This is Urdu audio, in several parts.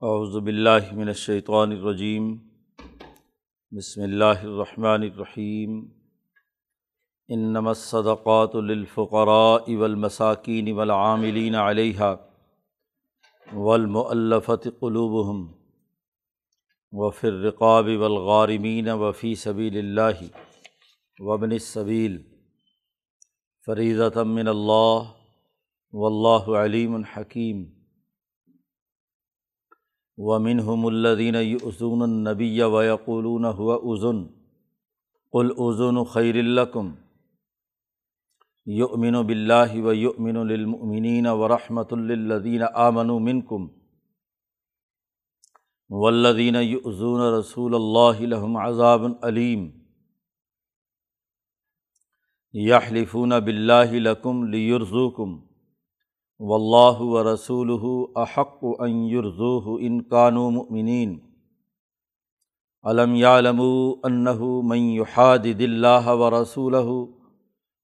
اعوذ باللہ من الشیطان الرجیم۔ بسم اللہ الرحمن الرحیم۔ انما الصدقات للفقراء والمساکین والعاملین علیہا والمؤلفة قلوبهم وفي الرقاب والغارمین وفی سبیل اللہ وابن السبیل۔ فریضة من اللہ واللہ علیم حکیم ومنهم الذين يؤذون النبي ويقولون هو أذن. قل أذن خير لكم. يؤمن بالله ويؤمن للمؤمنين ورحمة للذين آمنوا منكم. والذين يؤذون رسول الله لهم عذاب أليم. يحلفون بالله لكم ليرزوكم. و اللہ و رسول احق ان یرزوہ ان قانو مؤمنین۔ علم یعلم انہ من يحادد اللہ و رسول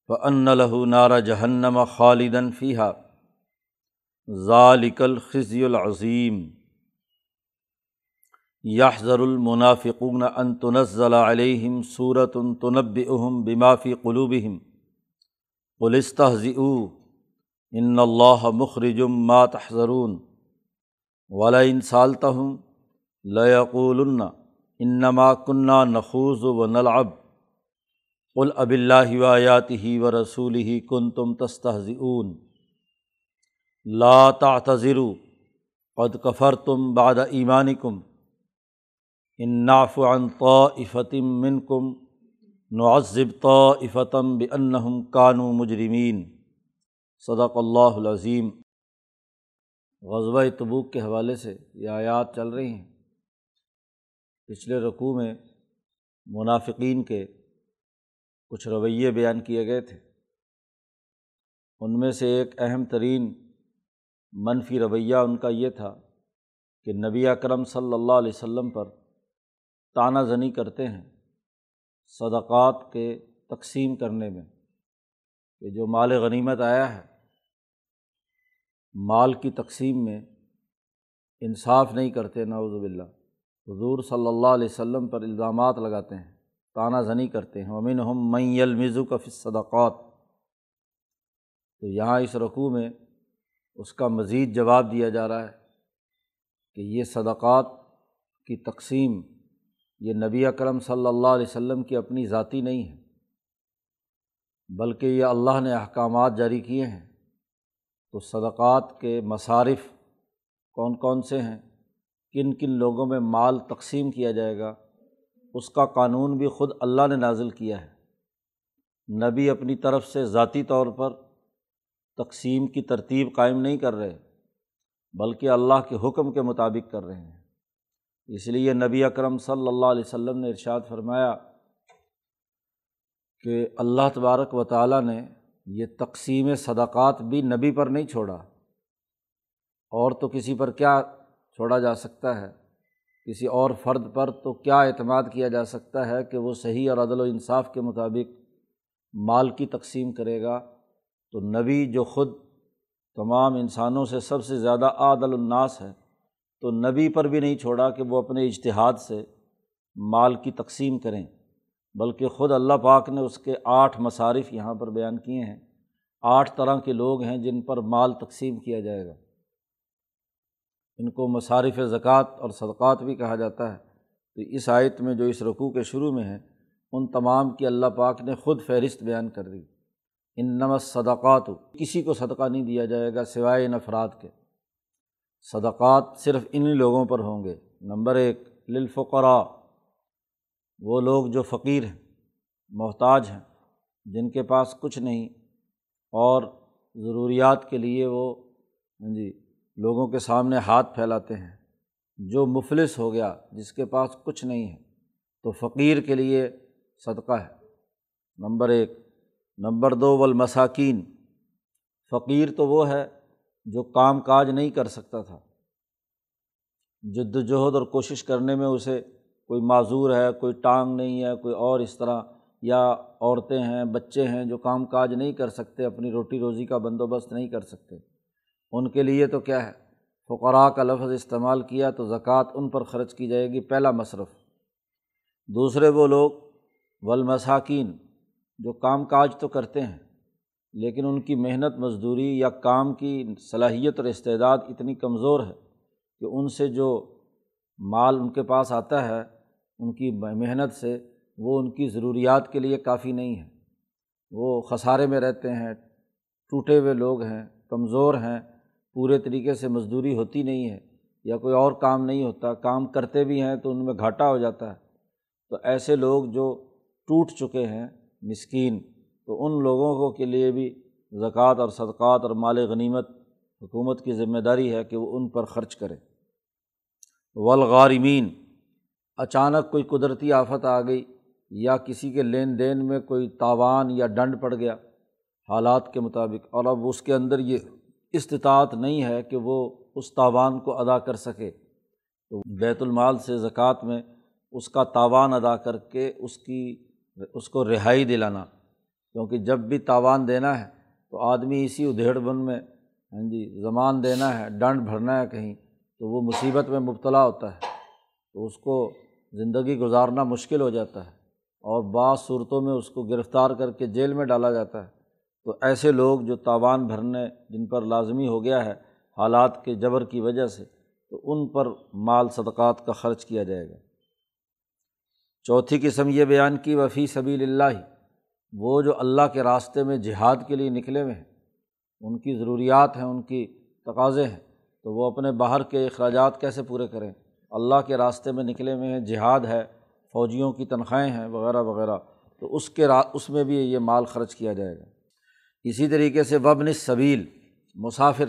فان له نار جہنم خالدا فيها ذلك الخزي العظیم۔ یحذر المنافقون ان تنزل علیہم صورت تنبئهم بما في قلوبهم قل استهزئوا ان اللہ مخرجم ما تحذرون ولا انسالتا ہوں لقول انما کنہ نخوز و نلعب قل اب اللہ وایات ہی و رسول ہی کن تم تستحزون لا تعتذر قد کفر تم باد ایمان کم اناف عن طائفتم من کم نعذب طائفتم بأنہم کانو مجرمین صدق اللہ العظیم۔ غزوہ تبوک کے حوالے سے یہ آیات چل رہی ہیں۔ پچھلے رقوع میں منافقین کے کچھ رویے بیان کیے گئے تھے۔ ان میں سے ایک اہم ترین منفی رویہ ان کا یہ تھا کہ نبی اکرم صلی اللہ علیہ وسلم پر تانہ زنی کرتے ہیں صدقات کے تقسیم کرنے میں کہ جو مال غنیمت آیا ہے۔ مال کی تقسیم میں انصاف نہیں کرتے، نعوذ باللہ۔ حضور صلی اللہ علیہ وسلم پر الزامات لگاتے ہیں، تانہ زنی کرتے ہیں۔ امن ہم مئی المزو کا صدقات تو یہاں اس رقوع میں اس کا مزید جواب دیا جا رہا ہے کہ یہ صدقات کی تقسیم، یہ نبی اکرم صلی اللہ علیہ وسلم کی اپنی ذاتی نہیں ہے، بلکہ یہ اللہ نے احکامات جاری کیے ہیں۔ تو صدقات کے مصارف کون کون سے ہیں؟ کن کن لوگوں میں مال تقسیم کیا جائے گا؟ اس کا قانون بھی خود اللہ نے نازل کیا ہے۔ نبی اپنی طرف سے ذاتی طور پر تقسیم کی ترتیب قائم نہیں کر رہے، بلکہ اللہ کے حکم کے مطابق کر رہے ہیں۔ اس لیے نبی اکرم صلی اللہ علیہ وسلم نے ارشاد فرمایا کہ اللہ تبارک و تعالیٰ نے یہ تقسیم صدقات بھی نبی پر نہیں چھوڑا۔ اور تو کسی پر کیا چھوڑا جا سکتا ہے؟ کسی اور فرد پر تو کیا اعتماد کیا جا سکتا ہے کہ وہ صحیح اور عدل و انصاف کے مطابق مال کی تقسیم کرے گا؟ تو نبی جو خود تمام انسانوں سے سب سے زیادہ عادل الناس ہے تو نبی پر بھی نہیں چھوڑا کہ وہ اپنے اجتہاد سے مال کی تقسیم کریں۔ بلکہ خود اللہ پاک نے اس کے آٹھ مصارف یہاں پر بیان کیے ہیں۔ آٹھ طرح کے لوگ ہیں جن پر مال تقسیم کیا جائے گا۔ ان کو مصارف زکوٰۃ اور صدقات بھی کہا جاتا ہے۔ تو اس آیت میں جو اس رقوع کے شروع میں ہے، ان تمام کی اللہ پاک نے خود فہرست بیان کر دی۔ ان نمس صدقات کسی کو صدقہ نہیں دیا جائے گا سوائے ان افراد کے۔ صدقات صرف ان لوگوں پر ہوں گے۔ نمبر ایک، للفقراء۔ وہ لوگ جو فقیر ہیں، محتاج ہیں، جن کے پاس کچھ نہیں اور ضروریات کے لیے وہ ہاں جی لوگوں کے سامنے ہاتھ پھیلاتے ہیں، جو مفلس ہو گیا، جس کے پاس کچھ نہیں ہے، تو فقیر کے لیے صدقہ ہے۔ نمبر ایک۔ نمبر دو، والمساکین۔ فقیر تو وہ ہے جو کام کاج نہیں کر سکتا تھا۔ جد وجہد اور کوشش کرنے میں اسے کوئی معذور ہے، کوئی ٹانگ نہیں ہے، کوئی اور اس طرح، یا عورتیں ہیں، بچے ہیں جو کام کاج نہیں کر سکتے، اپنی روٹی روزی کا بندوبست نہیں کر سکتے۔ ان کے لیے تو کیا ہے؟ فقراء کا لفظ استعمال کیا تو زکوٰۃ ان پر خرچ کی جائے گی، پہلا مصرف۔ دوسرے وہ لوگ ولمساکین جو کام کاج تو کرتے ہیں، لیکن ان کی محنت، مزدوری یا کام کی صلاحیت اور استعداد اتنی کمزور ہے کہ ان سے جو مال ان کے پاس آتا ہے ان کی محنت سے وہ ان کی ضروریات کے لیے کافی نہیں ہے وہ خسارے میں رہتے ہیں، ٹوٹے ہوئے لوگ ہیں، کمزور ہیں، پورے طریقے سے مزدوری ہوتی نہیں ہے یا کوئی اور کام نہیں ہوتا، کام کرتے بھی ہیں تو ان میں گھاٹا ہو جاتا ہے۔ تو ایسے لوگ جو ٹوٹ چکے ہیں، مسکین، تو ان لوگوں کو کے لیے بھی زکوٰۃ اور صدقات اور مال غنیمت حکومت کی ذمہ داری ہے کہ وہ ان پر خرچ کرے۔ ولغارمین اچانک کوئی قدرتی آفت آ گئی یا کسی کے لین دین میں کوئی تاوان یا ڈنڈ پڑ گیا۔ حالات کے مطابق، اور اب اس کے اندر یہ استطاعت نہیں ہے کہ وہ اس تاوان کو ادا کر سکے۔ تو بیت المال سے زکوٰۃ میں اس کا تاوان ادا کر کے اس کی، اس کو رہائی دلانا۔ کیونکہ جب بھی تاوان دینا ہے تو آدمی اسی ادھیڑ بن میں ہاں جی زمان دینا ہے، ڈنڈ بھرنا ہے کہیں تو وہ مصیبت میں مبتلا ہوتا ہے۔ تو اس کو زندگی گزارنا مشکل ہو جاتا ہے اور بعض صورتوں میں اس کو گرفتار کر کے جیل میں ڈالا جاتا ہے۔ تو ایسے لوگ جو تاوان بھرنے جن پر لازمی ہو گیا ہے حالات کے جبر کی وجہ سے، تو ان پر مال صدقات کا خرچ کیا جائے گا۔ چوتھی قسم یہ بیان کی، وفی سبیل اللہ، وہ جو اللہ کے راستے میں جہاد کے لیے نکلے ہوئے ہیں۔ ان کی ضروریات ہیں، ان کی تقاضے ہیں۔ تو وہ اپنے باہر کے اخراجات کیسے پورے کریں؟ اللہ کے راستے میں نکلے ہوئے ہیں، جہاد ہے، فوجیوں کی تنخواہیں ہیں، وغیرہ وغیرہ۔ تو اس کے را، اس میں بھی یہ مال خرچ کیا جائے گا۔ اسی طریقے سے وبن صبیل مسافر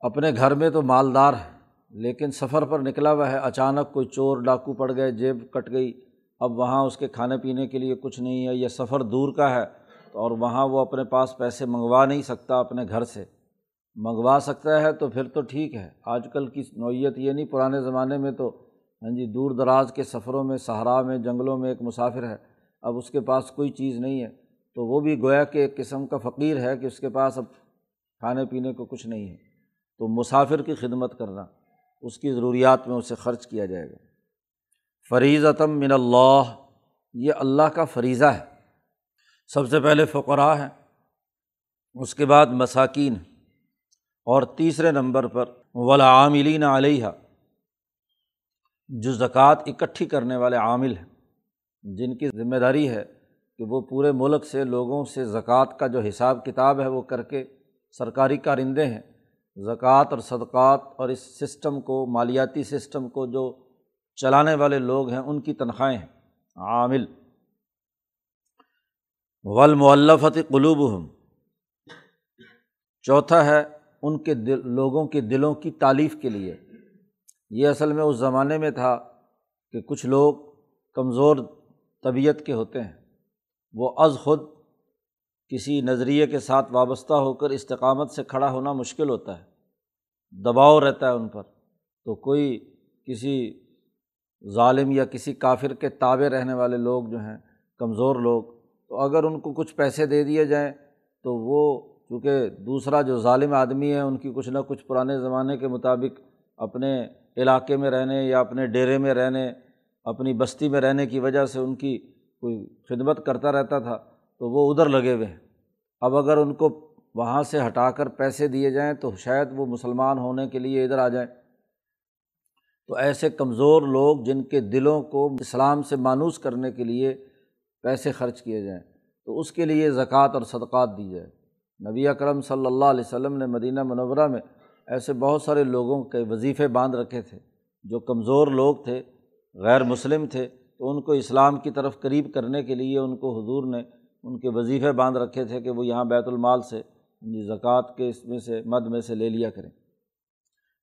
اپنے گھر میں تو مالدار ہے، لیکن سفر پر نکلا ہوا ہے۔ اچانک کوئی چور ڈاکو پڑ گئے، جیب کٹ گئی۔ اب وہاں اس کے کھانے پینے کے لیے کچھ نہیں ہے، یا سفر دور کا ہے۔ اور وہاں وہ اپنے پاس پیسے منگوا نہیں سکتا اپنے گھر سے۔ منگوا سکتا ہے تو پھر تو ٹھیک ہے۔ آج کل کی نوعیت یہ نہیں، پرانے زمانے میں تو ہاں جی دور دراز کے سفروں میں، صحرا میں، جنگلوں میں ایک مسافر ہے۔ اب اس کے پاس کوئی چیز نہیں ہے۔ تو وہ بھی گویا کہ ایک قسم کا فقیر ہے کہ اس کے پاس اب کھانے پینے کو کچھ نہیں ہے۔ تو مسافر کی خدمت کرنا، اس کی ضروریات میں اسے خرچ کیا جائے گا۔ فریضتم من اللہ، یہ اللہ کا فریضہ ہے۔ سب سے پہلے فقراء ہیں، اس کے بعد مساکین اور تیسرے نمبر پر ولاعاملین علیہ جو زکوٰۃ اکٹھی کرنے والے عامل ہیں، جن کی ذمہ داری ہے کہ وہ پورے ملک سے لوگوں سے زکوٰۃ کا جو حساب کتاب ہے وہ کر کے سرکاری کارندے ہیں، زکوٰۃ اور صدقات اور اس سسٹم کو، مالیاتی سسٹم کو جو چلانے والے لوگ ہیں، ان کی تنخواہیں ہیں، عامل۔ ولمفت قلوب ہم چوتھا ہے ان کے دل، لوگوں کے دلوں کی تعلیف کے لیے۔ یہ اصل میں اس زمانے میں تھا کہ کچھ لوگ کمزور طبیعت کے ہوتے ہیں۔ وہ از خود کسی نظریے کے ساتھ وابستہ ہو کر استقامت سے کھڑا ہونا مشکل ہوتا ہے۔ دباؤ رہتا ہے ان پر۔ تو کوئی کسی ظالم یا کسی کافر کے تابع رہنے والے لوگ جو ہیں، کمزور لوگ، تو اگر ان کو کچھ پیسے دے دیے جائیں تو وہ چونکہ دوسرا جو ظالم آدمی ہے، ان کی کچھ نہ کچھ پرانے زمانے کے مطابق اپنے علاقے میں رہنے یا اپنے ڈیرے میں رہنے، اپنی بستی میں رہنے کی وجہ سے ان کی کوئی خدمت کرتا رہتا تھا، تو وہ ادھر لگے ہوئے ہیں۔ اب اگر ان کو وہاں سے ہٹا کر پیسے دیے جائیں تو شاید وہ مسلمان ہونے کے لیے ادھر آ جائیں۔ تو ایسے کمزور لوگ جن کے دلوں کو اسلام سے مانوس کرنے کے لیے پیسے خرچ کیے جائیں، تو اس کے لیے زکوٰۃ اور صدقات دی جائے نبی اکرم صلی اللہ علیہ وسلم نے مدینہ منورہ میں ایسے بہت سارے لوگوں کے وظیفے باندھ رکھے تھے، جو کمزور لوگ تھے، غیر مسلم تھے، تو ان کو اسلام کی طرف قریب کرنے کے لیے ان کو حضور نے ان کے وظیفے باندھ رکھے تھے کہ وہ یہاں بیت المال سے یعنی زکوٰۃ کے اس میں سے، مد میں سے لے لیا کریں۔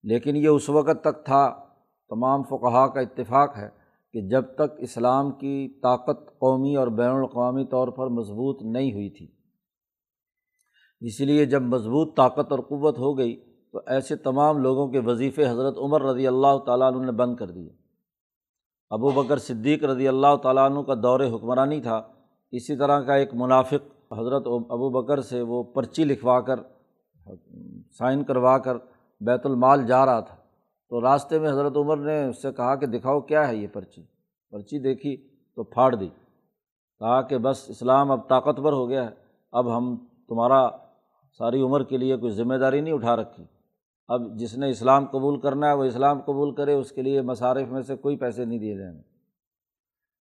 لیکن یہ اس وقت تک تھا، تمام فقہا کا اتفاق ہے کہ جب تک اسلام کی طاقت قومی اور بین الاقوامی طور پر مضبوط نہیں ہوئی تھی۔ اسی لیے جب مضبوط طاقت اور قوت ہو گئی تو ایسے تمام لوگوں کے وظیفے حضرت عمر رضی اللہ تعالیٰ عنہ نے بند کر دیے۔ ابو بکر صدیق رضی اللہ تعالیٰ عنہ کا دور حکمرانی تھا۔ اسی طرح کا ایک منافق حضرت ابو بکر سے وہ پرچی لکھوا کر، سائن کروا کر بیت المال جا رہا تھا۔ تو راستے میں حضرت عمر نے اس سے کہا کہ دکھاؤ کیا ہے یہ پرچی؟ پرچی دیکھی تو پھاڑ دی۔ کہا کہ بس اسلام اب طاقتور ہو گیا ہے۔ اب ہم تمہارا ساری عمر کے لیے کوئی ذمہ داری نہیں اٹھا رکھی۔ اب جس نے اسلام قبول کرنا ہے، وہ اسلام قبول کرے، اس کے لیے مصارف میں سے کوئی پیسے نہیں دیے جائیں گے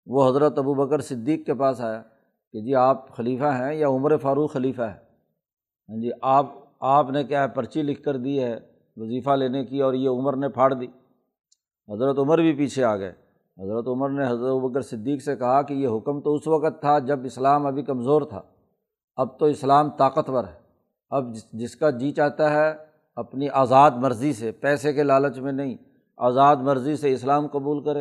وہ حضرت ابو بکر صدیق کے پاس آیا کہ جی آپ خلیفہ ہیں یا عمر فاروق خلیفہ ہے؟ ہاں جی آپ آپ نے کیا ہے، پرچی لکھ کر دی ہے، وظیفہ لینے کی اور یہ عمر نے پھاڑ دی۔ حضرت عمر بھی پیچھے آ گئے۔ حضرت عمر نے حضرت بکر صدیق سے کہا کہ یہ حکم تو اس وقت تھا جب اسلام ابھی کمزور تھا۔ اب تو اسلام طاقتور ہے۔ اب جس جس کا جی چاہتا ہے اپنی آزاد مرضی سے، پیسے کے لالچ میں نہیں، آزاد مرضی سے اسلام قبول کرے۔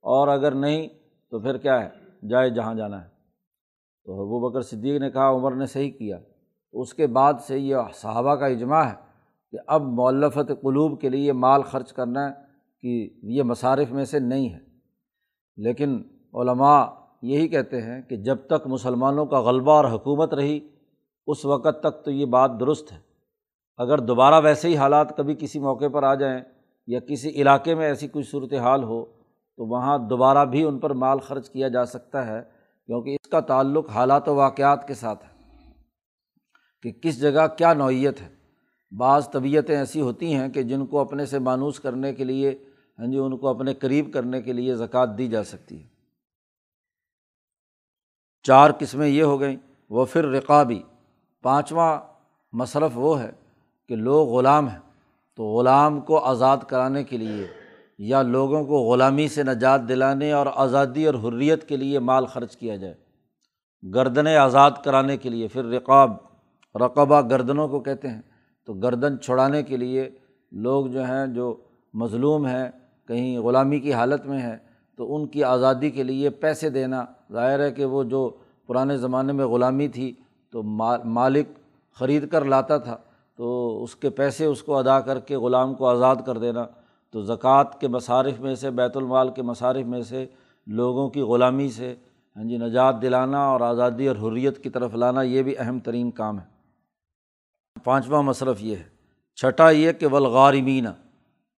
اور اگر نہیں، تو پھر کیا ہے؟ جائے جہاں جانا ہے۔ تو ابو بکر صدیق نے کہا، عمر نے صحیح کیا۔ اس کے بعد سے یہ صحابہ کا اجماع ہے کہ اب مولفت قلوب کے لیے مال خرچ کرنا کہ یہ مصارف میں سے نہیں ہے۔ لیکن علماء یہی کہتے ہیں کہ جب تک مسلمانوں کا غلبہ اور حکومت رہی اس وقت تک تو یہ بات درست ہے۔ اگر دوبارہ ویسے ہی حالات کبھی کسی موقع پر آ جائیں یا کسی علاقے میں ایسی کوئی صورت حال ہو، تو وہاں دوبارہ بھی ان پر مال خرچ کیا جا سکتا ہے، کیونکہ اس کا تعلق حالات و واقعات کے ساتھ ہے کہ کس جگہ کیا نوعیت ہے۔ بعض طبیعتیں ایسی ہوتی ہیں کہ جن کو اپنے سے مانوس کرنے کے لیے ہاں جی ان کو اپنے قریب کرنے کے لیے زکوٰۃ دی جا سکتی ہے۔ چار قسمیں یہ ہو گئیں، وہ پھر رقابی۔ پانچواں مصرف وہ ہے کہ لوگ غلام ہیں۔ تو غلام کو آزاد کرانے کے لیے یا لوگوں کو غلامی سے نجات دلانے اور آزادی اور حریت کے لیے مال خرچ کیا جائے۔ گردنیں آزاد کرانے کے لیے پھر رقاب، رقبہ گردنوں کو کہتے ہیں۔ تو گردن چھڑانے کے لیے لوگ جو ہیں، جو مظلوم ہیں، کہیں غلامی کی حالت میں ہے تو ان کی آزادی کے لیے پیسے دینا۔ ظاہر ہے کہ وہ جو پرانے زمانے میں غلامی تھی تو مالک خرید کر لاتا تھا، تو اس کے پیسے اس کو ادا کر کے غلام کو آزاد کر دینا۔ تو زکوٰۃ کے مصارف میں سے، بیت المال کے مصارف میں سے، لوگوں کی غلامی سے ہاں جی نجات دلانا اور آزادی اور حریت کی طرف لانا یہ بھی اہم ترین کام ہے۔ پانچواں مصرف یہ ہے۔ چھٹا یہ کہ ولغارمین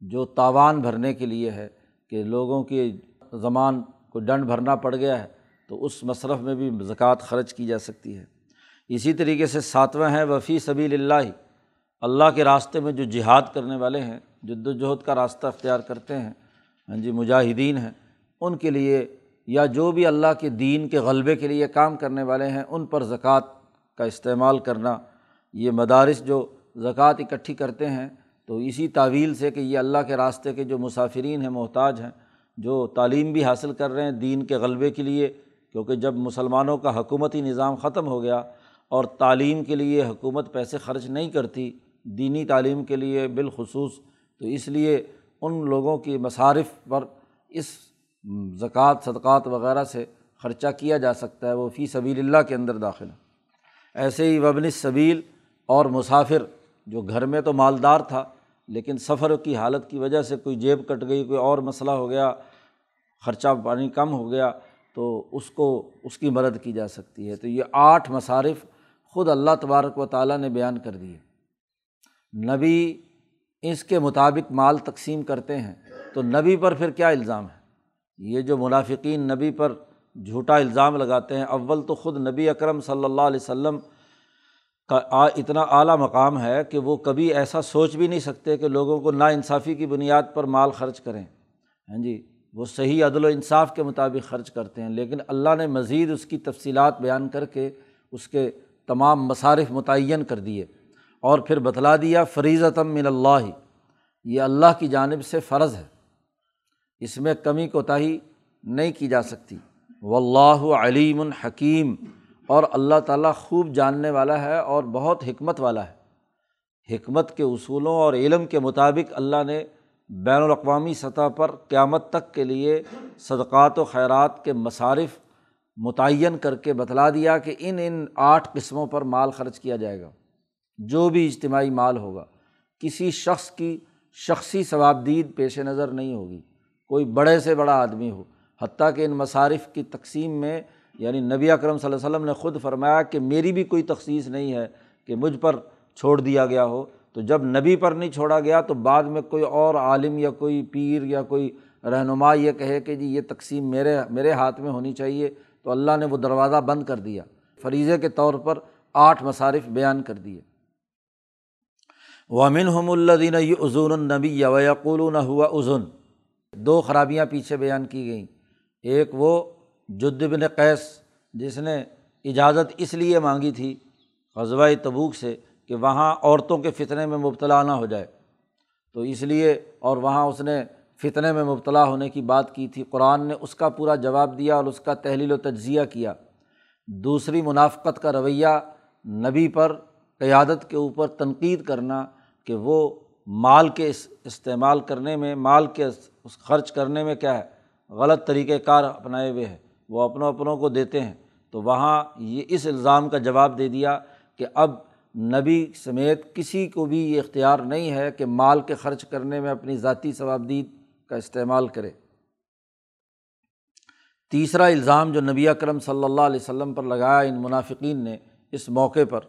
جو تاوان بھرنے کے لیے ہے کہ لوگوں کے زمان کو ڈنڈ بھرنا پڑ گیا ہے، تو اس مصرف میں بھی زکوٰۃ خرچ کی جا سکتی ہے۔ اسی طریقے سے ساتواں ہیں، وفی سبیل اللہ اللہ کے راستے میں جو جہاد کرنے والے ہیں، جد وجہد کا راستہ اختیار کرتے ہیں ہاں جی مجاہدین ہیں، ان کے لیے یا جو بھی اللہ کے دین کے غلبے کے لیے کام کرنے والے ہیں، ان پر زکوٰۃ کا استعمال کرنا، یہ مدارس جو زکوٰۃ اکٹھی کرتے ہیں، تو اسی تعویل سے کہ یہ اللہ کے راستے کے جو مسافرین ہیں، محتاج ہیں، جو تعلیم بھی حاصل کر رہے ہیں دین کے غلبے کے لیے، کیونکہ جب مسلمانوں کا حکومتی نظام ختم ہو گیا اور تعلیم کے لیے حکومت پیسے خرچ نہیں کرتی، دینی تعلیم کے لیے بالخصوص، تو اس لیے ان لوگوں کی مصارف پر اس زکوٰۃ، صدقات وغیرہ سے خرچہ کیا جا سکتا ہے، وہ فی سبیل اللہ کے اندر داخل ہے ایسے ہی وبن صبیل اور مسافر، جو گھر میں تو مالدار تھا، لیکن سفر کی حالت کی وجہ سے کوئی جیب کٹ گئی، کوئی اور مسئلہ ہو گیا، خرچہ پانی کم ہو گیا، تو اس کو، اس کی مدد کی جا سکتی ہے۔ تو یہ آٹھ مصارف خود اللہ تبارک و تعالیٰ نے بیان کر دیے نبی اس کے مطابق مال تقسیم کرتے ہیں، تو نبی پر پھر کیا الزام ہے؟ یہ جو منافقین نبی پر جھوٹا الزام لگاتے ہیں، اول تو خود نبی اکرم صلی اللہ علیہ و سلم کا اتنا اعلیٰ مقام ہے کہ وہ کبھی ایسا سوچ بھی نہیں سکتے کہ لوگوں کو نا انصافی کی بنیاد پر مال خرچ کریں۔ ہاں جی وہ صحیح عدل و انصاف کے مطابق خرچ کرتے ہیں، لیکن اللہ نے مزید اس کی تفصیلات بیان کر کے اس کے تمام مصارف متعین کر دیے اور پھر بتلا دیا فریضتم من اللہ، یہ اللہ کی جانب سے فرض ہے۔ اس میں کمی کوتاہی نہیں کی جا سکتی۔ و اللہ علیم الحکیم اور اللہ تعالیٰ خوب جاننے والا ہے اور بہت حکمت والا ہے۔ حکمت کے اصولوں اور علم کے مطابق اللہ نے بین الاقوامی سطح پر قیامت تک کے لیے صدقات و خیرات کے مصارف متعین کر کے بتلا دیا کہ ان ان آٹھ قسموں پر مال خرچ کیا جائے گا۔ جو بھی اجتماعی مال ہوگا، کسی شخص کی شخصی ثوابدید پیش نظر نہیں ہوگی۔ کوئی بڑے سے بڑا آدمی ہو۔ حتیٰ کہ ان مصارف کی تقسیم میں یعنی نبی اکرم صلی اللہ علیہ وسلم نے خود فرمایا کہ میری بھی کوئی تخصیص نہیں ہے کہ مجھ پر چھوڑ دیا گیا ہو۔ تو تو جب نبی پر نہیں چھوڑا گیا، تو بعد میں کوئی اور عالم یا کوئی پیر یا کوئی رہنما یہ کہے کہ جی یہ تقسیم میرے میرے ہاتھ میں ہونی چاہیے۔ تو اللہ نے وہ دروازہ بند کر دیا۔ فریضے کے طور پر آٹھ مصارف بیان کر دیے۔ ومن ہم الدین عظون النبی یقول ہوا عظن دو خرابیاں پیچھے بیان کی گئیں۔ ایک وہ جد بن قیس، جس نے اجازت اس لیے مانگی تھی غزوہ تبوک سے کہ وہاں عورتوں کے فتنے میں مبتلا نہ ہو جائے۔ تو اس لیے اور وہاں اس نے فتنے میں مبتلا ہونے کی بات کی تھی۔ قرآن نے اس کا پورا جواب دیا اور اس کا تحلیل و تجزیہ کیا۔ دوسری منافقت کا رویہ نبی پر قیادت کے اوپر تنقید کرنا کہ وہ مال کے استعمال کرنے میں، مال کے اس خرچ کرنے میں کیا ہے، غلط طریقۂ کار اپنائے ہوئے ہے وہ اپنوں اپنوں کو دیتے ہیں۔ تو وہاں یہ اس الزام کا جواب دے دیا کہ اب نبی سمیت کسی کو بھی یہ اختیار نہیں ہے کہ مال کے خرچ کرنے میں اپنی ذاتی ثوابدید کا استعمال کرے۔ تیسرا الزام جو نبی اکرم صلی اللہ علیہ وسلم پر لگایا ان منافقین نے اس موقع پر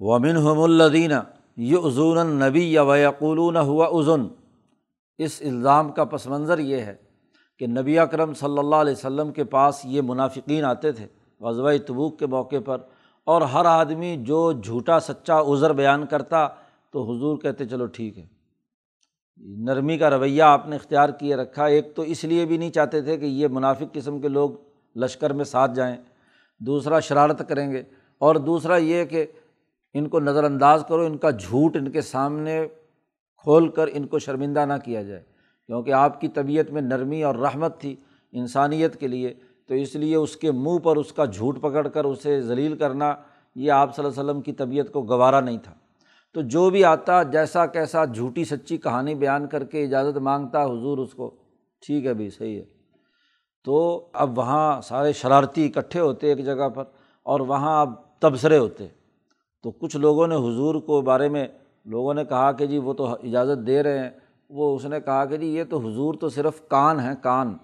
ومن الدینہ یہ عظون النبی یا ویقولون ہوا عظن اس الزام کا پس منظر یہ ہے کہ نبی اکرم صلی اللہ علیہ وسلم کے پاس یہ منافقین آتے تھے غزوہ تبوک کے موقع پر، اور ہر آدمی جو جھوٹا سچا عذر بیان کرتا تو حضور کہتے چلو ٹھیک ہے۔ نرمی کا رویہ آپ نے اختیار کیے رکھا، ایک تو اس لیے بھی نہیں چاہتے تھے کہ یہ منافق قسم کے لوگ لشکر میں ساتھ جائیں، دوسرا شرارت کریں گے، اور دوسرا یہ کہ ان کو نظر انداز کرو، ان کا جھوٹ ان کے سامنے کھول کر ان کو شرمندہ نہ کیا جائے، کیونکہ آپ کی طبیعت میں نرمی اور رحمت تھی انسانیت کے لیے، تو اس لیے اس کے منہ پر اس کا جھوٹ پکڑ کر اسے ذلیل کرنا، یہ آپ صلی اللہ علیہ وسلم کی طبیعت کو گوارا نہیں تھا۔ تو جو بھی آتا جیسا کیسا جھوٹی سچی کہانی بیان کر کے اجازت مانگتا حضور اس کو، ٹھیک ہے بھائی، صحیح ہے۔ تو اب وہاں سارے شرارتی اکٹھے ہوتے ایک جگہ پر اور وہاں اب تبصرے ہوتے۔ تو کچھ لوگوں نے حضور کو بارے میں، لوگوں نے کہا کہ جی وہ تو اجازت دے رہے ہیں۔ وہ اس نے کہا کہ جی یہ تو حضور تو صرف کان ہیں کان۔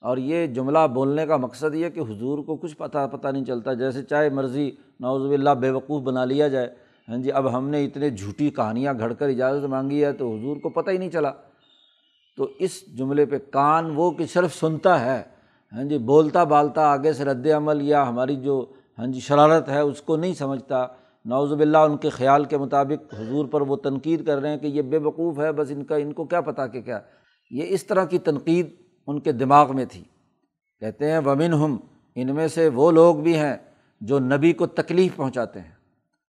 اور یہ جملہ بولنے کا مقصد یہ کہ حضور کو کچھ پتہ پتہ نہیں چلتا۔ جیسے چاہے مرضی نوز اللہ بے وقوف بنا لیا جائے۔ ہاں جی اب ہم نے اتنے جھوٹی کہانیاں گھڑ کر اجازت مانگی ہے تو حضور کو پتہ ہی نہیں چلا۔ تو اس جملے پہ کان وہ کہ صرف سنتا ہے ہاں جی بولتا بالتا آگے سے رد عمل یا ہماری جو ہاں جی شرارت ہے اس کو نہیں سمجھتا۔ نوز باللہ ان کے خیال کے مطابق حضور پر وہ تنقید کر رہے ہیں کہ یہ بے وقوف ہے، بس ان کا، ان کو کیا پتہ کہ کیا۔ یہ اس طرح کی تنقید ان کے دماغ میں تھی۔ کہتے ہیں ومن ہم ان میں سے وہ لوگ بھی ہیں جو نبی کو تکلیف پہنچاتے ہیں۔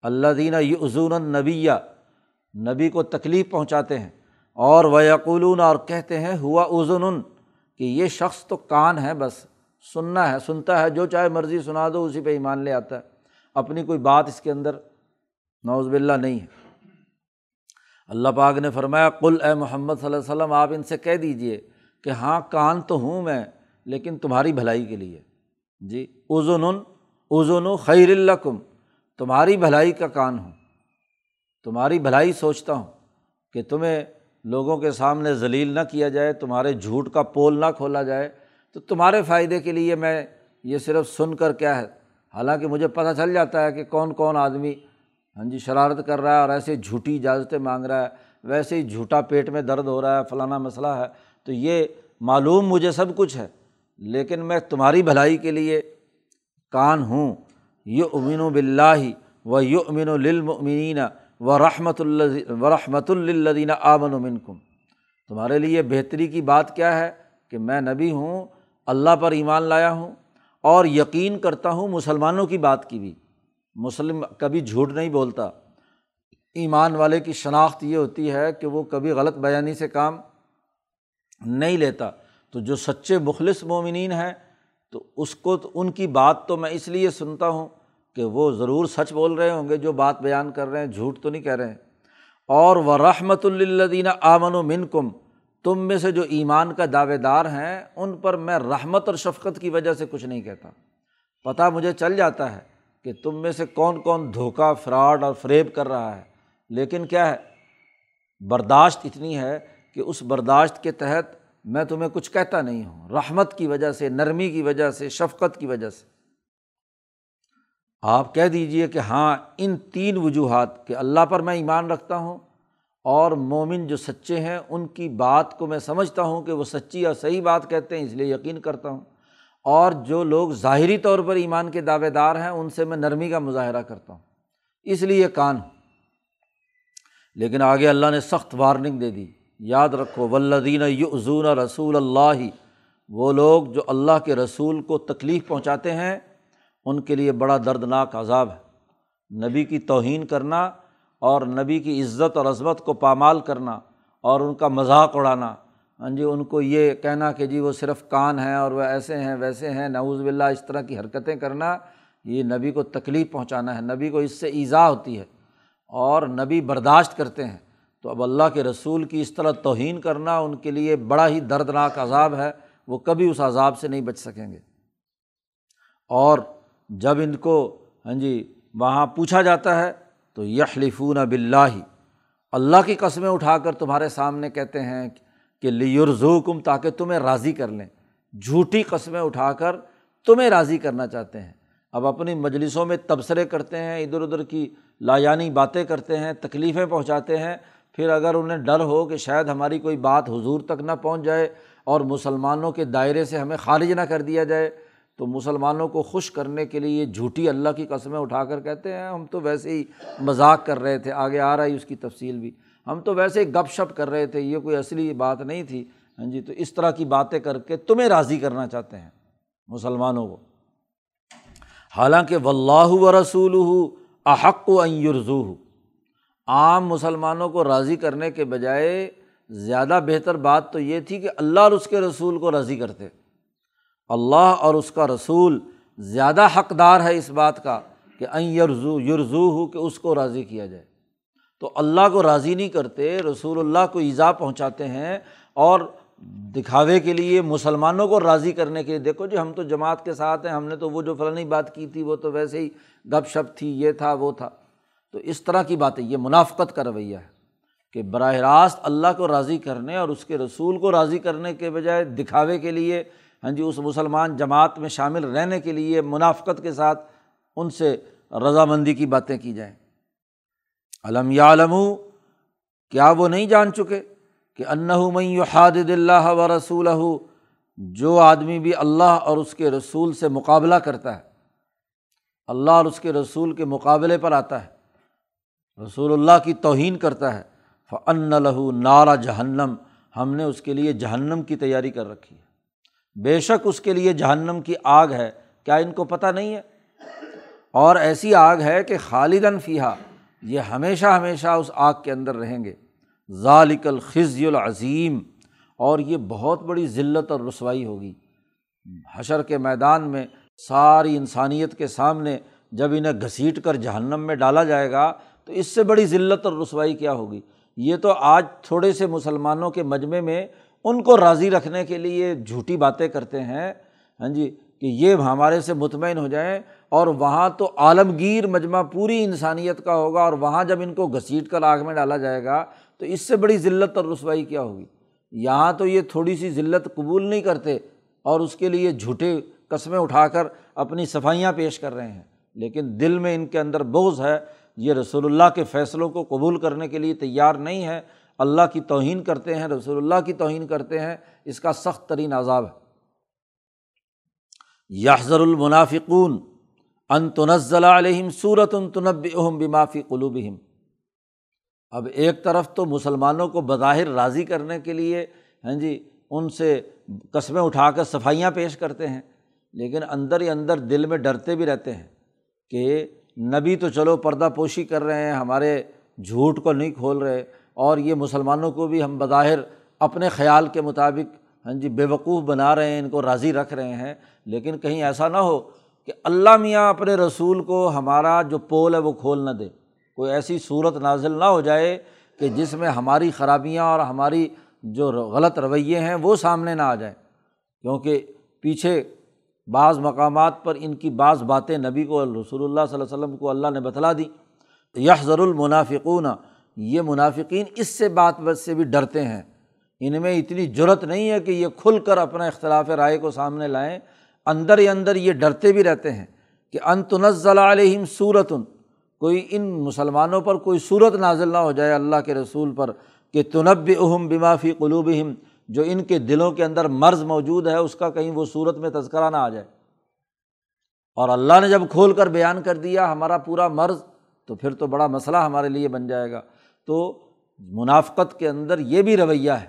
اللہ دینہ یہ النبیہ نبی کو تکلیف پہنچاتے ہیں اور وہ یقولون اور کہتے ہیں، ہوا عظن کہ یہ شخص تو کان ہے بس، سننا ہے، سنتا ہے، جو چاہے مرضی سنا دو، اسی پہ ایمان لے آتا ہے۔ اپنی کوئی بات اس کے اندر نوز باللہ نہیں ہے۔ اللہ پاک نے فرمایا کل اے محمد صلی اللہ علیہ وسلم، آپ ان سے کہہ دیجیے کہ ہاں کان تو ہوں میں، لیکن تمہاری بھلائی کے لیے۔ جی ازن ازن خیر اللہ تمہاری بھلائی کا کان ہوں۔ تمہاری بھلائی سوچتا ہوں کہ تمہیں لوگوں کے سامنے ذلیل نہ کیا جائے، تمہارے جھوٹ کا پول نہ کھولا جائے۔ تو تمہارے فائدے کے لیے میں یہ صرف سن کر کیا ہے۔ حالانکہ مجھے پتہ چل جاتا ہے کہ کون کون آدمی ہاں جی شرارت کر رہا ہے اور ایسے جھوٹی اجازتیں مانگ رہا ہے، ویسے ہی جھوٹا پیٹ میں درد ہو رہا ہے، فلانا مسئلہ ہے۔ تو یہ معلوم مجھے سب کچھ ہے، لیکن میں تمہاری بھلائی کے لیے کان ہوں۔ یہ امین و بلّہ و یو امین و المنین و رحمۃ اللہ و رحمۃ الدین آمن و منکم تمہارے لیے بہتری کی بات کیا ہے کہ میں نبی ہوں، اللہ پر ایمان لایا ہوں اور یقین کرتا ہوں مسلمانوں کی بات کی بھی۔ مسلم کبھی جھوٹ نہیں بولتا۔ ایمان والے کی شناخت یہ ہوتی ہے کہ وہ کبھی غلط بیانی سے کام نہیں لیتا۔ تو جو سچے مخلص مومنین ہیں تو اس کو تو ان کی بات تو میں اس لیے سنتا ہوں کہ وہ ضرور سچ بول رہے ہوں گے جو بات بیان کر رہے ہیں، جھوٹ تو نہیں کہہ رہے ہیں۔ اور وہ رحمۃ الدین آمن و من کم تم میں سے جو ایمان کا دعوے دار ہیں، ان پر میں رحمت اور شفقت کی وجہ سے کچھ نہیں کہتا۔ پتہ مجھے چل جاتا ہے کہ تم میں سے کون کون دھوکہ، فراڈ اور فریب کر رہا ہے۔ لیکن کیا ہے؟ برداشت اتنی ہے کہ اس برداشت کے تحت میں تمہیں کچھ کہتا نہیں ہوں۔ رحمت کی وجہ سے، نرمی کی وجہ سے، شفقت کی وجہ سے۔ آپ کہہ دیجیے کہ ہاں ان تین وجوہات کہ اللہ پر میں ایمان رکھتا ہوں اور مومن جو سچے ہیں، ان کی بات کو میں سمجھتا ہوں کہ وہ سچی یا صحیح بات کہتے ہیں، اس لیے یقین کرتا ہوں۔ اور جو لوگ ظاہری طور پر ایمان کے دعوے دار ہیں، ان سے میں نرمی کا مظاہرہ کرتا ہوں۔ اس لیے کان۔ لیکن آگے اللہ نے سخت وارننگ دے دی۔ یاد رکھو ولدین یؤذون رسول اللہ، وہ لوگ جو اللہ کے رسول کو تکلیف پہنچاتے ہیں، ان کے لیے بڑا دردناک عذاب ہے۔ نبی کی توہین کرنا اور نبی کی عزت اور عظمت کو پامال کرنا اور ان کا مذاق اڑانا۔ ہاں جی ان کو یہ کہنا کہ جی وہ صرف کان ہیں اور وہ ایسے ہیں، ویسے ہیں، نعوذ باللہ، اس طرح کی حرکتیں کرنا، یہ نبی کو تکلیف پہنچانا ہے۔ نبی کو اس سے ایزا ہوتی ہے اور نبی برداشت کرتے ہیں۔ تو اب اللہ کے رسول کی اس طرح توہین کرنا ان کے لیے بڑا ہی دردناک عذاب ہے، وہ کبھی اس عذاب سے نہیں بچ سکیں گے۔ اور جب ان کو ہاں جی وہاں پوچھا جاتا ہے، تو یخلفون بلّہ اللہ کی قسمیں اٹھا کر تمہارے سامنے کہتے ہیں کہ لیورزو کم تاکہ تمہیں راضی کر لیں۔ جھوٹی قسمیں اٹھا کر تمہیں راضی کرنا چاہتے ہیں۔ اب اپنی مجلسوں میں تبصرے کرتے ہیں، ادھر ادھر کی لایانی باتیں کرتے ہیں، تکلیفیں پہنچاتے ہیں پھر اگر انہیں ڈر ہو کہ شاید ہماری کوئی بات حضور تک نہ پہنچ جائے اور مسلمانوں کے دائرے سے ہمیں خارج نہ کر دیا جائے، تو مسلمانوں کو خوش کرنے کے لیے جھوٹی اللہ کی قسمیں اٹھا کر کہتے ہیں، ہم تو ویسے ہی مذاق کر رہے تھے، آگے آ رہا ہے اس کی تفصیل بھی۔ ہم تو ویسے ہی گپ شپ کر رہے تھے، یہ کوئی اصلی بات نہیں تھی۔ ہاں جی تو اس طرح کی باتیں کر کے تمہیں راضی کرنا چاہتے ہیں مسلمانوں کو۔ حالانکہ و اللہ و رسول احق و عرضو عام مسلمانوں کو راضی کرنے کے بجائے زیادہ بہتر بات تو یہ تھی کہ اللہ اور اس کے رسول کو راضی کرتے۔ اللہ اور اس کا رسول زیادہ حقدار ہے اس بات کا کہ این یرزو یرزو ہو کہ اس کو راضی کیا جائے۔ تو اللہ کو راضی نہیں کرتے، رسول اللہ کو ایزا پہنچاتے ہیں اور دکھاوے کے لیے مسلمانوں کو راضی کرنے کے لیے، دیکھو جی ہم تو جماعت کے ساتھ ہیں، ہم نے تو وہ جو فلانی بات کی تھی، وہ تو ویسے ہی گپ شپ تھی، یہ تھا، وہ تھا۔ تو اس طرح کی باتیں، یہ منافقت کا رویہ ہے کہ براہ راست اللہ کو راضی کرنے اور اس کے رسول کو راضی کرنے کے بجائے دکھاوے کے لیے ہاں جی اس مسلمان جماعت میں شامل رہنے کے لیے منافقت کے ساتھ ان سے رضامندی کی باتیں کی جائیں۔ علم یا علم کیا وہ نہیں جان چکے کہ انّہ حادد اللہ و رسول اللہ کی توہین کرتا ہے۔ فن لہو نارا جہنم ہم نے اس کے لیے جہنم کی تیاری کر رکھی ہے۔ بے شک اس کے لیے جہنم کی آگ ہے۔ کیا ان کو پتہ نہیں ہے؟ اور ایسی آگ ہے کہ خالدن فیحا یہ ہمیشہ ہمیشہ اس آگ کے اندر رہیں گے۔ ذالک الخذ العظیم اور یہ بہت بڑی ذلت اور رسوائی ہوگی۔ حشر کے میدان میں ساری انسانیت کے سامنے جب انہیں گھسیٹ کر جہنم میں ڈالا جائے گا تو اس سے بڑی ذلت اور رسوائی کیا ہوگی؟ یہ تو آج تھوڑے سے مسلمانوں کے مجمع میں ان کو راضی رکھنے کے لیے جھوٹی باتیں کرتے ہیں۔ ہاں جی کہ یہ ہمارے سے مطمئن ہو جائیں اور وہاں تو عالمگیر مجمع پوری انسانیت کا ہوگا اور وہاں جب ان کو گھسیٹ کر آگ میں ڈالا جائے گا تو اس سے بڑی ذلت اور رسوائی کیا ہوگی؟ یہاں تو یہ تھوڑی سی ذلت قبول نہیں کرتے اور اس کے لیے جھوٹے قسمیں اٹھا کر اپنی صفائیاں پیش کر رہے ہیں، لیکن دل میں ان کے اندر بوجھ ہے یہ رسول اللہ کے فیصلوں کو قبول کرنے کے لیے تیار نہیں ہے۔ اللہ کی توہین کرتے ہیں، رسول اللہ کی توہین کرتے ہیں۔ اس کا سخت ترین عذاب ہے۔ یاحضر المنافقون ان تنزل علیہم صورت ان تنب اہم بمافی قلوبہم۔ اب ایک طرف تو مسلمانوں کو بظاہر راضی کرنے کے لیے ہاں جی ان سے قصبیں اٹھا کر صفائیاں پیش کرتے ہیں، لیکن اندر ہی اندر دل میں ڈرتے بھی رہتے ہیں کہ نبی تو چلو پردہ پوشی کر رہے ہیں، ہمارے جھوٹ کو نہیں کھول رہے، اور یہ مسلمانوں کو بھی ہم بظاہر اپنے خیال کے مطابق ہاں جی بے وقوف بنا رہے ہیں، ان کو راضی رکھ رہے ہیں۔ لیکن کہیں ایسا نہ ہو کہ اللہ میاں اپنے رسول کو ہمارا جو پول ہے وہ کھول نہ دے۔ کوئی ایسی صورت نازل نہ ہو جائے کہ جس میں ہماری خرابیاں اور ہماری جو غلط رویے ہیں وہ سامنے نہ آ جائیں۔ کیونکہ پیچھے بعض مقامات پر ان کی بعض باتیں نبی کو رسول اللہ صلی اللہ علیہ وسلم کو اللہ نے بتلا دی۔ یہ ضر المنافقون، یہ منافقین اس سے بات بات سے بھی ڈرتے ہیں۔ ان میں اتنی جرت نہیں ہے کہ یہ کھل کر اپنا اختلاف رائے کو سامنے لائیں۔ اندر ہی اندر یہ ڈرتے بھی رہتے ہیں کہ انتنزل علیہم صورتن کوئی ان مسلمانوں پر کوئی صورت نازل نہ ہو جائے اللہ کے رسول پر کہ تنب اہم بمافی قلوبہم۔ جو ان کے دلوں کے اندر مرض موجود ہے، اس کا کہیں وہ صورت میں تذکرہ نہ آ جائے۔ اور اللہ نے جب کھول کر بیان کر دیا ہمارا پورا مرض، تو پھر تو بڑا مسئلہ ہمارے لیے بن جائے گا۔ تو منافقت کے اندر یہ بھی رویہ ہے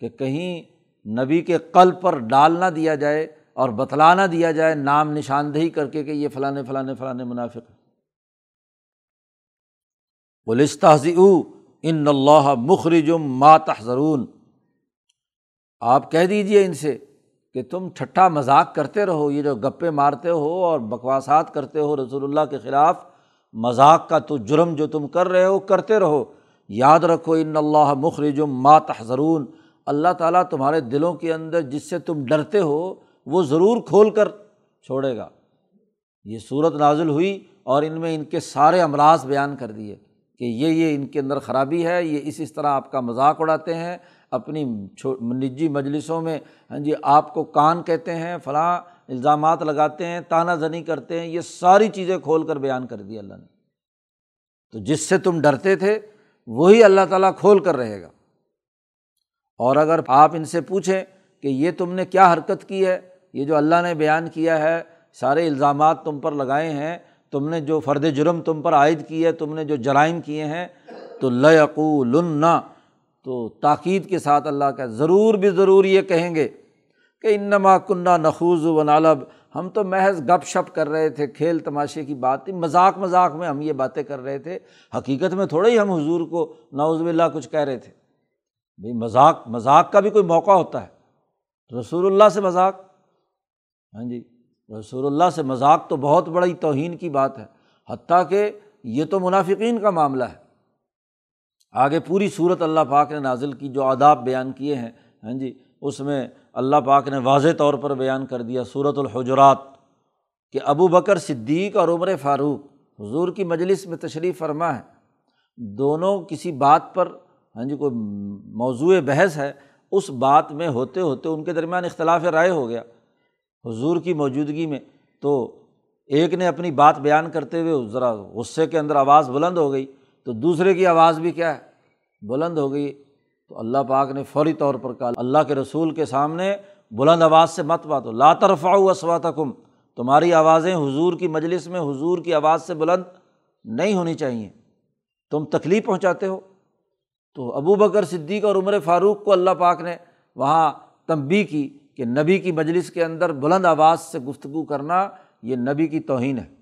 کہ کہیں نبی کے قلب پر ڈال نہ دیا جائے اور بتلا نہ دیا جائے نام نشاندہی کر کے کہ یہ فلاں فلاں فلاں منافق پولیس تہذی ان اللہ مخرجم ماتحضرون آپ کہہ دیجیے ان سے کہ تم ٹھٹا مذاق کرتے رہو، یہ جو گپے مارتے ہو اور بکواسات کرتے ہو رسول اللہ کے خلاف، مذاق کا تو جرم جو تم کر رہے ہو، کرتے رہو۔ یاد رکھو، ان اللہ مخرجم ما تحذرون۔ اللہ تعالیٰ تمہارے دلوں کے اندر جس سے تم ڈرتے ہو، وہ ضرور کھول کر چھوڑے گا۔ یہ صورت نازل ہوئی اور ان میں ان کے سارے امراض بیان کر دیے کہ یہ یہ ان کے اندر خرابی ہے، یہ اس اس طرح آپ کا مذاق اڑاتے ہیں۔ اپنی نجی مجلسوں میں ہاں جی آپ کو کان کہتے ہیں، فلاں الزامات لگاتے ہیں تانہ زنی کرتے ہیں، یہ ساری چیزیں کھول کر بیان کر دی اللہ نے۔ تو جس سے تم ڈرتے تھے، وہی اللہ تعالیٰ کھول کر رہے گا۔ اور اگر آپ ان سے پوچھیں کہ یہ تم نے کیا حرکت کی ہے، یہ جو اللہ نے بیان کیا ہے، سارے الزامات تم پر لگائے ہیں، تم نے جو فرد جرم تم پر عائد کی ہے تم نے جو جرائم کیے ہیں، تو لقول تو تاکید کے ساتھ اللہ کا ضرور بھی ضرور یہ کہیں گے کہ انما کنہ نخوض و نالب ہم تو محض گپ شپ کر رہے تھے، کھیل تماشے کی بات تھی، مذاق مذاق میں ہم یہ باتیں کر رہے تھے، حقیقت میں تھوڑا ہی ہم حضور کو نوز اللہ کچھ کہہ رہے تھے۔ بھائی مذاق مذاق کا بھی کوئی موقع ہوتا ہے۔ رسول اللہ سے مذاق۔ ہاں جی رسول اللہ سے مذاق تو بہت بڑی توہین کی بات ہے، حتیٰ کہ یہ تو منافقین کا معاملہ ہے۔ آگے پوری صورت اللہ پاک نے نازل کی، جو آداب بیان کیے ہیں۔ ہاں جی اس میں اللہ پاک نے واضح طور پر بیان کر دیا صورت الحجرات کہ ابو بکر صدیق اور عمر فاروق، حضور کی مجلس میں تشریف فرما ہے۔ دونوں کسی بات پر ہاں جی کوئی موضوع بحث ہے، اس بات میں ہوتے ہوتے ان کے درمیان اختلاف رائے ہو گیا۔ حضور کی موجودگی میں تو ایک نے اپنی بات بیان کرتے ہوئے ذرا غصے کے اندر آواز بلند ہو گئی۔ تو دوسرے کی آواز بھی کیا ہے؟ بلند ہو گئی۔ تو اللہ پاک نے فوری طور پر کہا، اللہ کے رسول کے سامنے بلند آواز سے مت بات ہو لا طرفا اسوات کم تمہاری آوازیں حضور کی مجلس میں حضور کی آواز سے بلند نہیں ہونی چاہیے۔ تم تکلیف پہنچاتے ہو۔ تو ابو بکر صدیق اور عمر فاروق کو اللہ پاک نے وہاں تنبی کی کہ نبی کی مجلس کے اندر بلند آواز سے گفتگو کرنا یہ نبی کی توہین ہے۔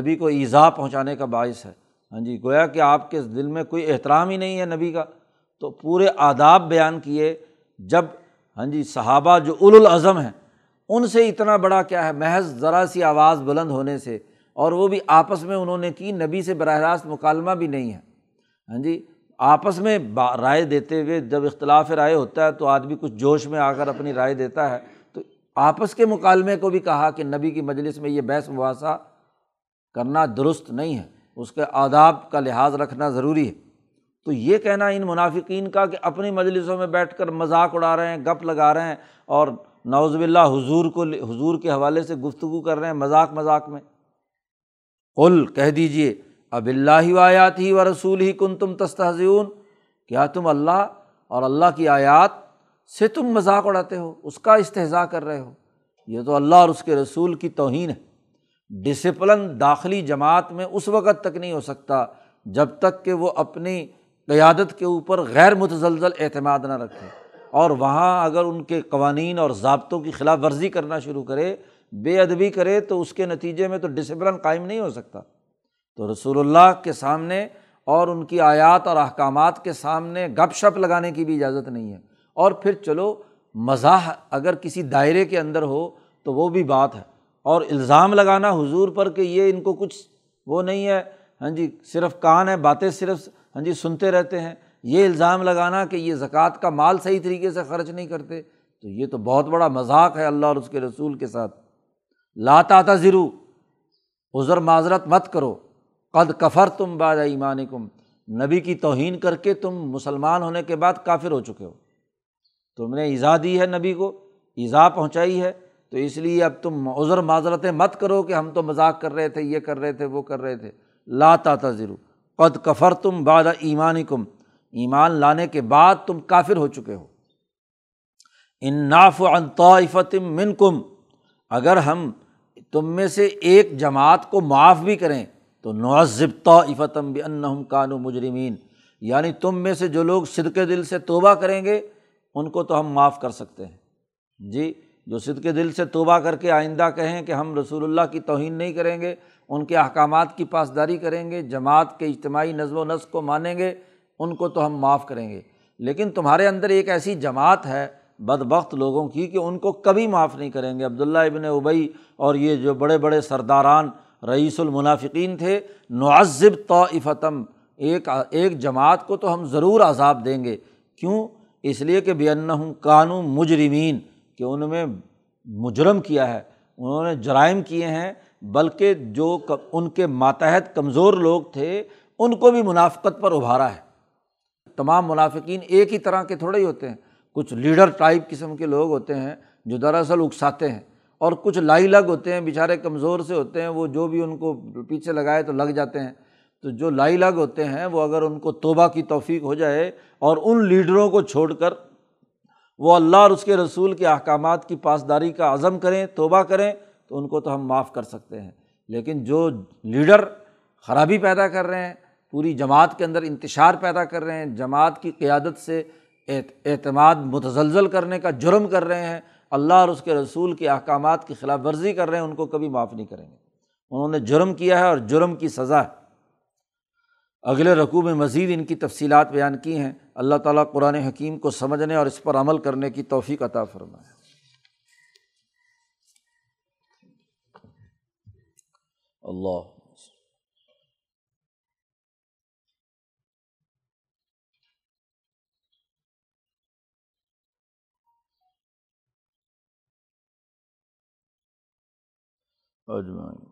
نبی کو ایزا پہنچانے کا باعث ہے۔ ہاں جی گویا کہ آپ کے دل میں کوئی احترام ہی نہیں ہے نبی کا، تو پورے آداب بیان کیے۔ جب ہاں جی صحابہ جو الاظم ہیں، ان سے اتنا بڑا کیا ہے، محض ذرا سی آواز بلند ہونے سے، اور وہ بھی آپس میں انہوں نے کی، نبی سے براہ راست مکالمہ بھی نہیں ہے۔ ہاں جی آپس میں رائے دیتے ہوئے جب اختلاف رائے ہوتا ہے تو آدمی کچھ جوش میں آ کر اپنی رائے دیتا ہے۔ تو آپس کے مکالمے کو بھی کہا کہ نبی کی مجلس میں یہ بحث مباحثہ کرنا درست نہیں ہے۔ اس کے آداب کا لحاظ رکھنا ضروری ہے۔ تو یہ کہنا ان منافقین کا کہ اپنی مجلسوں میں بیٹھ کر مذاق اڑا رہے ہیں، گپ لگا رہے ہیں اور نوز باللہ حضور کو حضور کے حوالے سے گفتگو کر رہے ہیں مذاق مذاق میں۔ قل، کہہ دیجیے اب اللہ و آیات ہی و رسول ہی کن تم تستحزون کیا تم اللہ اور اللہ کی آیات سے تم مذاق اڑاتے ہو؟ اس کا استحضاء کر رہے ہو۔ یہ تو اللہ اور اس کے رسول کی توہین ہے۔ ڈسپلن داخلی جماعت میں اس وقت تک نہیں ہو سکتا جب تک کہ وہ اپنی قیادت کے اوپر غیر متزلزل اعتماد نہ رکھے۔ اور وہاں اگر ان کے قوانین اور ضابطوں کی خلاف ورزی کرنا شروع کرے، بے ادبی کرے، تو اس کے نتیجے میں تو ڈسپلن قائم نہیں ہو سکتا۔ تو رسول اللہ کے سامنے اور ان کی آیات اور احکامات کے سامنے گپ شپ لگانے کی بھی اجازت نہیں ہے۔ اور پھر چلو، مزاح اگر کسی دائرے کے اندر ہو تو وہ بھی بات ہے۔ اور الزام لگانا حضور پر کہ یہ ان کو کچھ وہ نہیں ہے ہاں جی صرف کان ہے، باتیں صرف ہاں جی سنتے رہتے ہیں۔ یہ الزام لگانا کہ یہ زکوٰۃ کا مال صحیح طریقے سے خرچ نہیں کرتے، تو یہ تو بہت بڑا مذاق ہے اللہ اور اس کے رسول کے ساتھ۔ لاتا ضرو عذر معذرت مت کرو۔ قد کفر تم باد ایمان کم نبی کی توہین کر کے تم مسلمان ہونے کے بعد کافر ہو چکے ہو۔ تم نے ایزا دی ہے نبی کو، ایزا پہنچائی ہے۔ تو اس لیے اب تم عذر معذرتیں مت کرو کہ ہم تو مذاق کر رہے تھے، یہ کر رہے تھے، وہ کر رہے تھے۔ لاتا تذرو قد کفر تم باد ایمانی کم ایمان لانے کے بعد تم کافر ہو چکے ہو۔ اناف طائفتم من کم اگر ہم تم میں سے ایک جماعت کو معاف بھی کریں، تو نعذب طائفتم بنّم کانو مجرمین۔ یعنی تم میں سے جو لوگ صدق دل سے توبہ کریں گے، ان کو تو ہم معاف کر سکتے ہیں۔ جی؟ جو صدق دل سے توبہ کر کے آئندہ کہیں کہ ہم رسول اللہ کی توہین نہیں کریں گے، ان کے احکامات کی پاسداری کریں گے، جماعت کے اجتماعی نظم و نسق کو مانیں گے، ان کو تو ہم معاف کریں گے۔ لیکن تمہارے اندر ایک ایسی جماعت ہے بد بخت لوگوں کی کہ ان کو کبھی معاف نہیں کریں گے۔ عبداللہ ابن ابئی اور یہ جو بڑے بڑے سرداران، رئیس المنافقین تھے، نعذب طافتم ایک ایک جماعت کو تو ہم ضرور عذاب دیں گے۔ کیوں؟ اس لیے کہ بے ہوں قانون مجرمین۔ کہ ان میں مجرم کیا ہے، انہوں نے جرائم کیے ہیں، بلکہ جو ان کے ماتحت کمزور لوگ تھے، ان کو بھی منافقت پر ابھارا ہے۔ تمام منافقین ایک ہی طرح کے تھوڑے ہی ہوتے ہیں۔ کچھ لیڈر ٹائپ قسم کے لوگ ہوتے ہیں جو دراصل اکساتے ہیں، اور کچھ لائی لگ ہوتے ہیں، بیچارے کمزور سے ہوتے ہیں، وہ جو بھی ان کو پیچھے لگائے تو لگ جاتے ہیں۔ تو جو لائی لگ ہوتے ہیں، وہ اگر ان کو توبہ کی توفیق ہو جائے اور ان لیڈروں کو چھوڑ کر وہ اللہ اور اس کے رسول کے احکامات کی پاسداری کا عزم کریں، توبہ کریں، تو ان کو تو ہم معاف کر سکتے ہیں۔ لیکن جو لیڈر خرابی پیدا کر رہے ہیں، پوری جماعت کے اندر انتشار پیدا کر رہے ہیں، جماعت کی قیادت سے اعتماد متزلزل کرنے کا جرم کر رہے ہیں، اللہ اور اس کے رسول کے احکامات کی خلاف ورزی کر رہے ہیں، ان کو کبھی معاف نہیں کریں گے۔ انہوں نے جرم کیا ہے اور جرم کی سزا ہے۔ اگلے رقوع میں مزید ان کی تفصیلات بیان کی ہیں۔ اللہ تعالیٰ قرآن حکیم کو سمجھنے اور اس پر عمل کرنے کی توفیق عطا فرمائے۔ اللہ۔ اجمائن